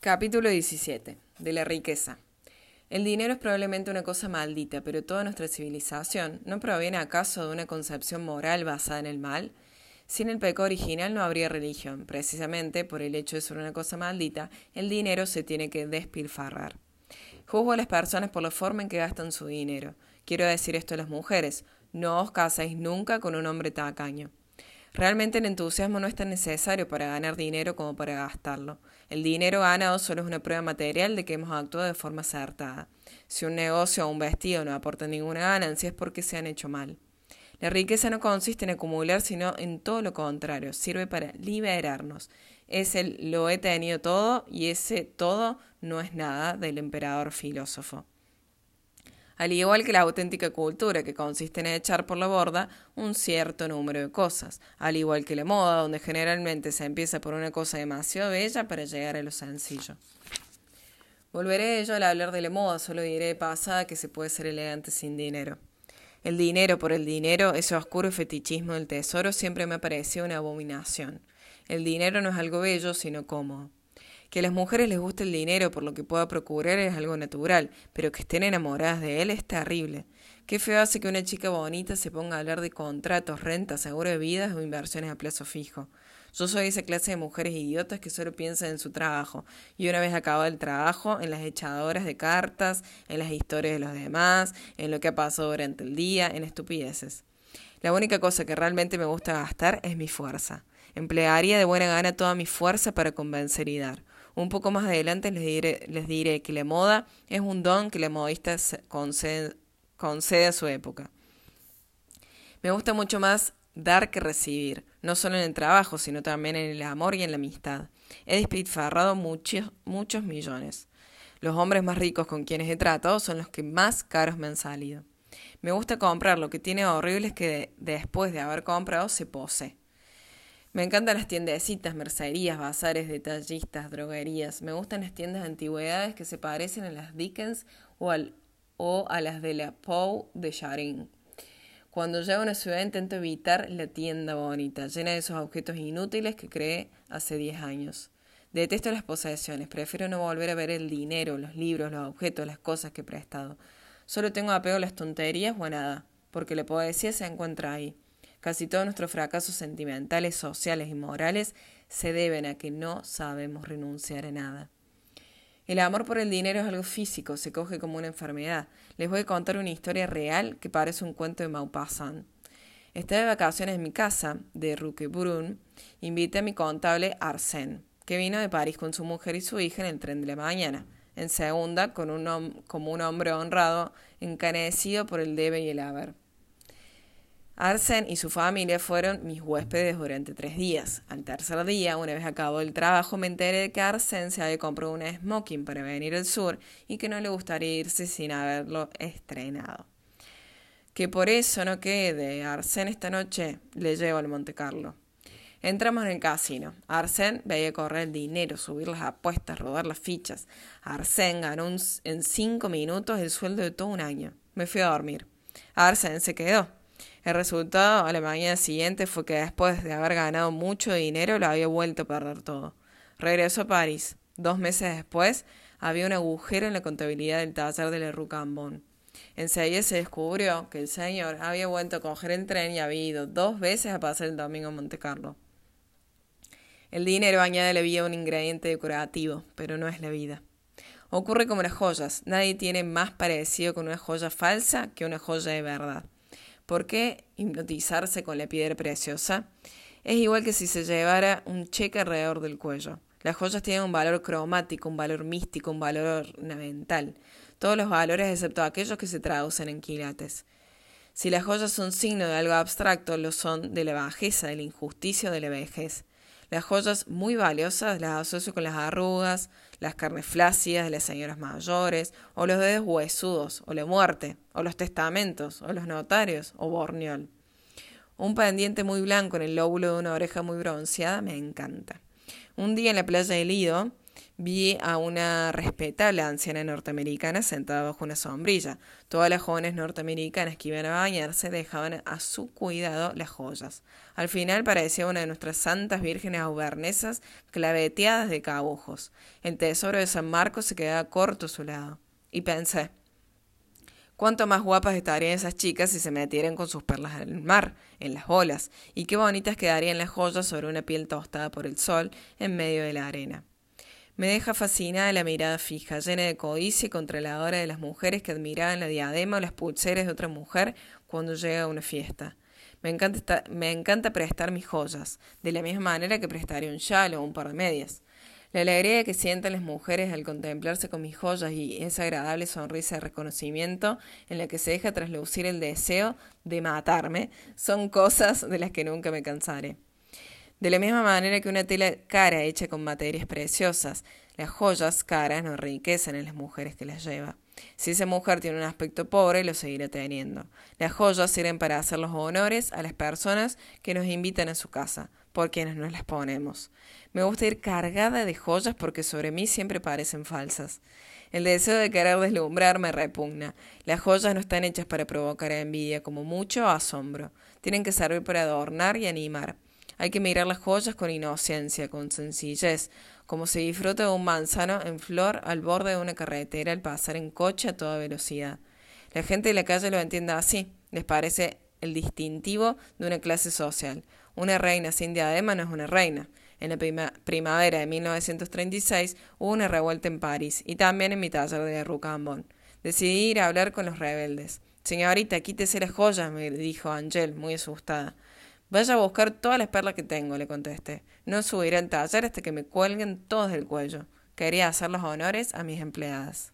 Capítulo 17. De la riqueza. El dinero es probablemente una cosa maldita, pero toda nuestra civilización ¿no proviene acaso de una concepción moral basada en el mal? Sin el pecado original no habría religión. Precisamente por el hecho de ser una cosa maldita, el dinero se tiene que despilfarrar. Juzgo a las personas por la forma en que gastan su dinero. Quiero decir esto a las mujeres. No os caséis nunca con un hombre tacaño. Realmente el entusiasmo no es tan necesario para ganar dinero como para gastarlo. El dinero ganado solo es una prueba material de que hemos actuado de forma acertada. Si un negocio o un vestido no aporta ninguna ganancia es porque se han hecho mal. La riqueza no consiste en acumular, sino en todo lo contrario, sirve para liberarnos. Es el lo he tenido todo y ese todo no es nada del emperador filósofo al igual que la auténtica cultura, que consiste en echar por la borda un cierto número de cosas, al igual que la moda, donde generalmente se empieza por una cosa demasiado bella para llegar a lo sencillo. Volveré yo al hablar de la moda, solo diré de pasada que se puede ser elegante sin dinero. El dinero por el dinero, ese oscuro fetichismo del tesoro, siempre me ha parecido una abominación. El dinero no es algo bello, sino cómodo. Que a las mujeres les guste el dinero por lo que pueda procurar es algo natural, pero que estén enamoradas de él es terrible. Qué feo hace que una chica bonita se ponga a hablar de contratos, rentas, seguro de vidas o inversiones a plazo fijo. Yo soy esa clase de mujeres idiotas que solo piensan en su trabajo, y una vez acabado el trabajo, en las echadoras de cartas, en las historias de los demás, en lo que ha pasado durante el día, en estupideces. La única cosa que realmente me gusta gastar es mi fuerza. Emplearía de buena gana toda mi fuerza para convencer y dar. Un poco más adelante les diré, que la moda es un don que la modista concede, a su época. Me gusta mucho más dar que recibir, no solo en el trabajo, sino también en el amor y en la amistad. He despilfarrado muchos, millones. Los hombres más ricos con quienes he tratado son los que más caros me han salido. Me gusta comprar, lo que tiene horrible es que después de haber comprado se pose. Me encantan las tiendecitas, mercerías, bazares, detallistas, droguerías. Me gustan las tiendas de antigüedades que se parecen a las Dickens o, a las de la Pau de Charin. Cuando llego a una ciudad intento evitar la tienda bonita, llena de esos objetos inútiles que creé hace 10 años. Detesto las posesiones, prefiero no volver a ver el dinero, los libros, los objetos, las cosas que he prestado. Solo tengo apego a las tonterías o a nada, porque la poesía se encuentra ahí. Casi todos nuestros fracasos sentimentales, sociales y morales se deben a que no sabemos renunciar a nada. El amor por el dinero es algo físico, se coge como una enfermedad. Les voy a contar una historia real que parece un cuento de Maupassant. Estaba de vacaciones en mi casa, de Roquebrun, invité a mi contable Arsène, que vino de París con su mujer y su hija en el tren de la mañana. En segunda, con un como un hombre honrado, encanecido por el debe y el haber. Arsen y su familia fueron mis huéspedes durante tres días. Al tercer día, una vez acabó el trabajo, me enteré de que Arsen se había comprado una smoking para venir al sur y que no le gustaría irse sin haberlo estrenado. Que por eso no quede Arsen esta noche, le llevo al Monte Carlo. Entramos en el casino. Arsen veía correr el dinero, subir las apuestas, rodar las fichas. Arsen ganó en cinco minutos el sueldo de todo un año. Me fui a dormir. Arsen se quedó el resultado a la mañana siguiente fue que después de haber ganado mucho dinero lo había vuelto a perder todo. Regresó a París. Dos meses después había un agujero en la contabilidad del taller de Le Roucambon. Enseguida se descubrió que el señor había vuelto a coger el tren y había ido dos veces a pasar el domingo en Monte Carlo. El dinero añade a la vida un ingrediente decorativo, pero no es la vida. Ocurre como las joyas. Nadie tiene más parecido con una joya falsa que una joya de verdad. ¿Por qué hipnotizarse con la piedra preciosa? Es igual que si se llevara un cheque alrededor del cuello. Las joyas tienen un valor cromático, un valor místico, un valor ornamental. Todos los valores excepto aquellos que se traducen en quilates. Si las joyas son signo de algo abstracto, lo son de la bajeza, de la injusticia o de la vejez. Las joyas muy valiosas las asocio con las arrugas, las carnes flácidas de las señoras mayores, o los dedos huesudos, o la muerte, o los testamentos, o los notarios, o Borniol. Un pendiente muy blanco en el lóbulo de una oreja muy bronceada me encanta. Un día en la playa de Lido Vi a una respetable anciana norteamericana sentada bajo una sombrilla. Todas las jóvenes norteamericanas que iban a bañarse dejaban a su cuidado las joyas. Al final parecía una de nuestras santas vírgenes aubernesas claveteadas de cabujos. El tesoro de San Marcos se quedaba corto a su lado. Y pensé, Cuánto más guapas estarían esas chicas si se metieran con sus perlas en el mar, en las olas, y qué bonitas quedarían las joyas sobre una piel tostada por el sol en medio de la arena. Me deja fascinada la mirada fija, llena de codicia y controladora de las mujeres que admiraban la diadema o las pulseras de otra mujer cuando llega a una fiesta. Me encanta, me encanta prestar mis joyas, de la misma manera que prestaría un chal o un par de medias. La alegría que sienten las mujeres al contemplarse con mis joyas y esa agradable sonrisa de reconocimiento en la que se deja traslucir el deseo de matarme son cosas de las que nunca me cansaré. De la misma manera que una tela cara hecha con materias preciosas, las joyas caras no enriquecen en las mujeres que las lleva. Si esa mujer tiene un aspecto pobre, lo seguirá teniendo. Las joyas sirven para hacer los honores a las personas que nos invitan a su casa, por quienes nos las ponemos. Me gusta ir cargada de joyas porque sobre mí siempre parecen falsas. El deseo de querer deslumbrar me repugna. Las joyas no están hechas para provocar envidia, como mucho asombro. Tienen que servir para adornar y animar. Hay que mirar las joyas con inocencia, con sencillez, como se disfruta de un manzano en flor al borde de una carretera al pasar en coche a toda velocidad. La gente de la calle lo entiende así, les parece el distintivo de una clase social. Una reina sin diadema no es una reina. En la primavera de 1936 hubo una revuelta en París y también en mi taller de Rucambón. Decidí ir a hablar con los rebeldes. Señorita, quítese las joyas, me dijo Angel, muy asustada. Vaya a buscar todas las perlas que tengo, le contesté. No subiré al taller hasta que me cuelguen todas del cuello. Quería hacer los honores a mis empleadas.